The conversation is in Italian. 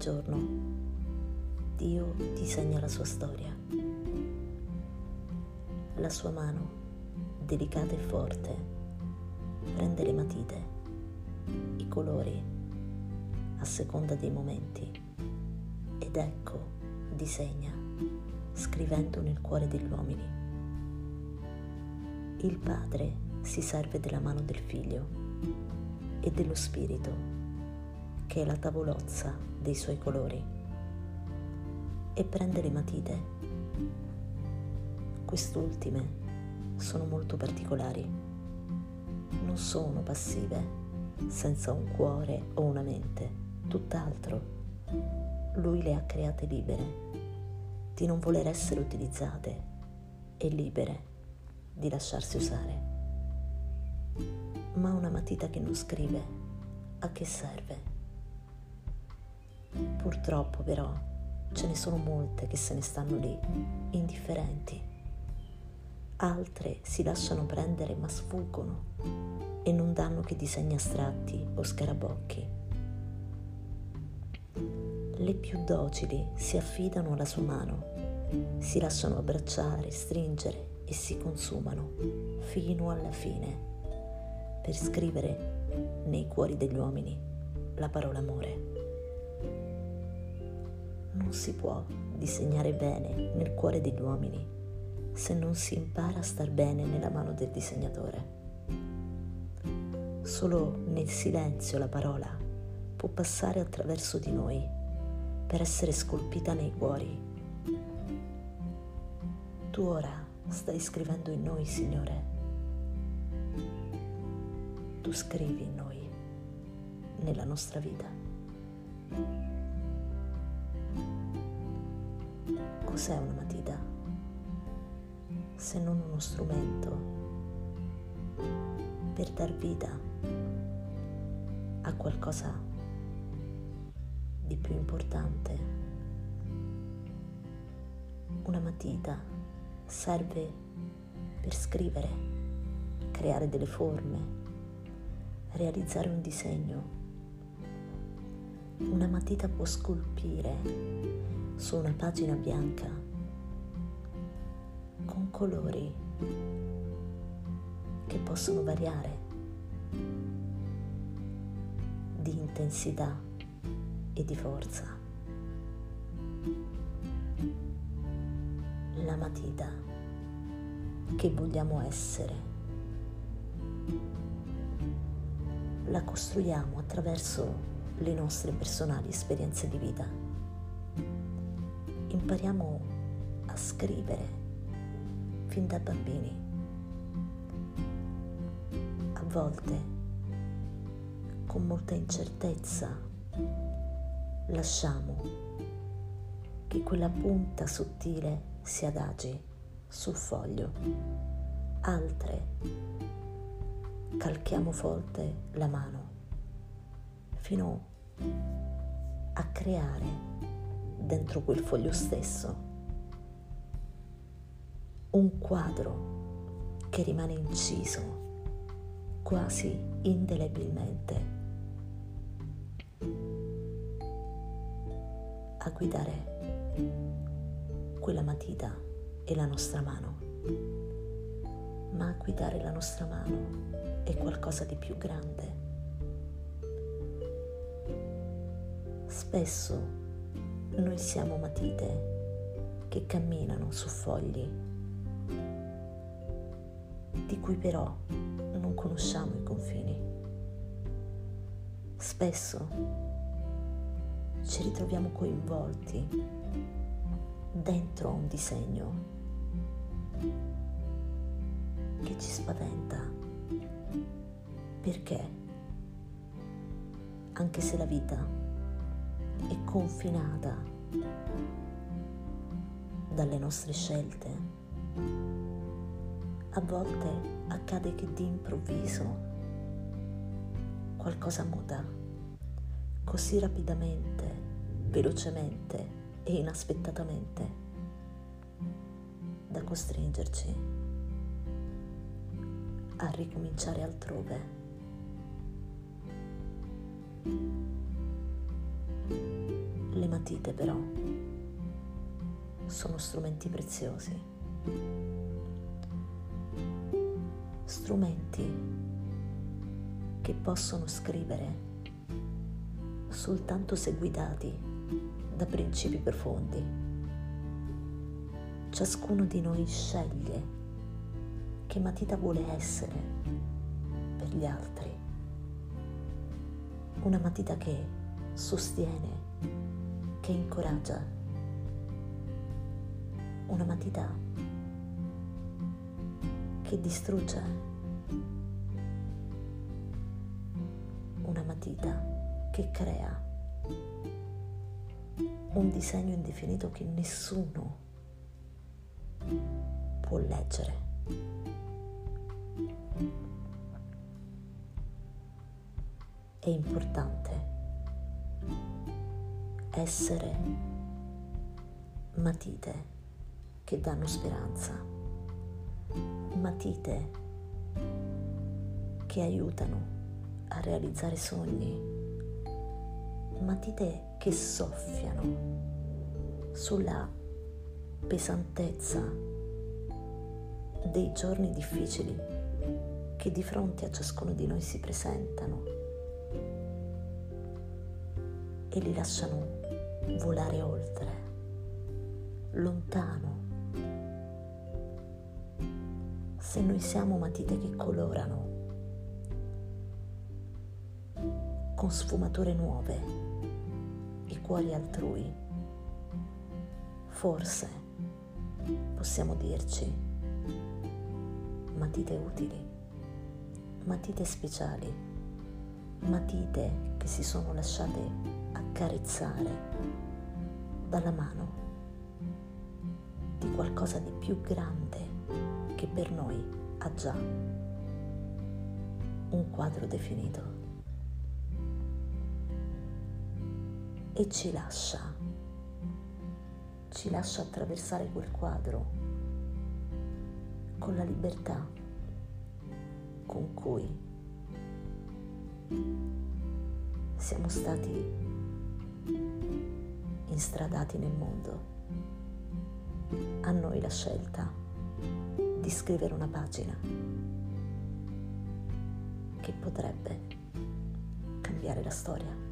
giorno Dio disegna la sua storia. La sua mano, delicata e forte, prende le matite, i colori, a seconda dei momenti, ed ecco disegna, scrivendo nel cuore degli uomini. Il Padre si serve della mano del Figlio e dello Spirito che è la tavolozza dei suoi colori e prende le matite. Quest'ultime sono molto particolari. Non sono passive, senza un cuore o una mente, tutt'altro. Lui le ha create libere, di non voler essere utilizzate e libere di lasciarsi usare. Ma una matita che non scrive, a che serve? Purtroppo però ce ne sono molte che se ne stanno lì, indifferenti. Altre si lasciano prendere ma sfuggono e non danno che disegni astratti o scarabocchi. Le più docili si affidano alla sua mano, si lasciano abbracciare, stringere e si consumano fino alla fine per scrivere nei cuori degli uomini la parola amore non si può disegnare bene nel cuore degli uomini se non si impara a star bene nella mano del disegnatore. Solo nel silenzio la parola può passare attraverso di noi per essere scolpita nei cuori. Tu ora stai scrivendo in noi, Signore. Tu scrivi in noi, nella nostra vita. Cos'è una matita? Se non uno strumento per dar vita a qualcosa di più importante. Una matita serve per scrivere, creare delle forme, realizzare un disegno. Una matita può scolpire su una pagina bianca con colori che possono variare di intensità e di forza. La matita che vogliamo essere la costruiamo attraverso le nostre personali esperienze di vita impariamo a scrivere fin da bambini. A volte, con molta incertezza, lasciamo che quella punta sottile si adagi sul foglio. Altre calchiamo forte la mano fino a creare dentro quel foglio stesso. Un quadro che rimane inciso quasi indelebilmente a guidare quella matita e la nostra mano. Ma a guidare la nostra mano è qualcosa di più grande. Spesso noi siamo matite che camminano su fogli, di cui però non conosciamo i confini. Spesso ci ritroviamo coinvolti dentro a un disegno che ci spaventa. Perché? Anche se la vita è confinata dalle nostre scelte. A volte accade che di improvviso qualcosa muta così rapidamente, velocemente e inaspettatamente da costringerci a ricominciare altrove. Le matite però sono strumenti preziosi, strumenti che possono scrivere soltanto se guidati da principi profondi. Ciascuno di noi sceglie che matita vuole essere per gli altri. Una matita che sostiene, che incoraggia. Una matita che distrugge. Una matita che crea un disegno indefinito che nessuno può leggere. È importante essere matite che danno speranza, matite che aiutano a realizzare sogni matite che soffiano sulla pesantezza dei giorni difficili che di fronte a ciascuno di noi si presentano e li lasciano volare oltre, lontano. Se noi siamo matite che colorano con sfumature nuove, cuori altrui. Forse possiamo dirci matite utili, matite speciali, matite che si sono lasciate accarezzare dalla mano di qualcosa di più grande che per noi ha già un quadro definito. e ci lascia, ci lascia attraversare quel quadro con la libertà con cui siamo stati instradati nel mondo. A noi la scelta di scrivere una pagina che potrebbe cambiare la storia.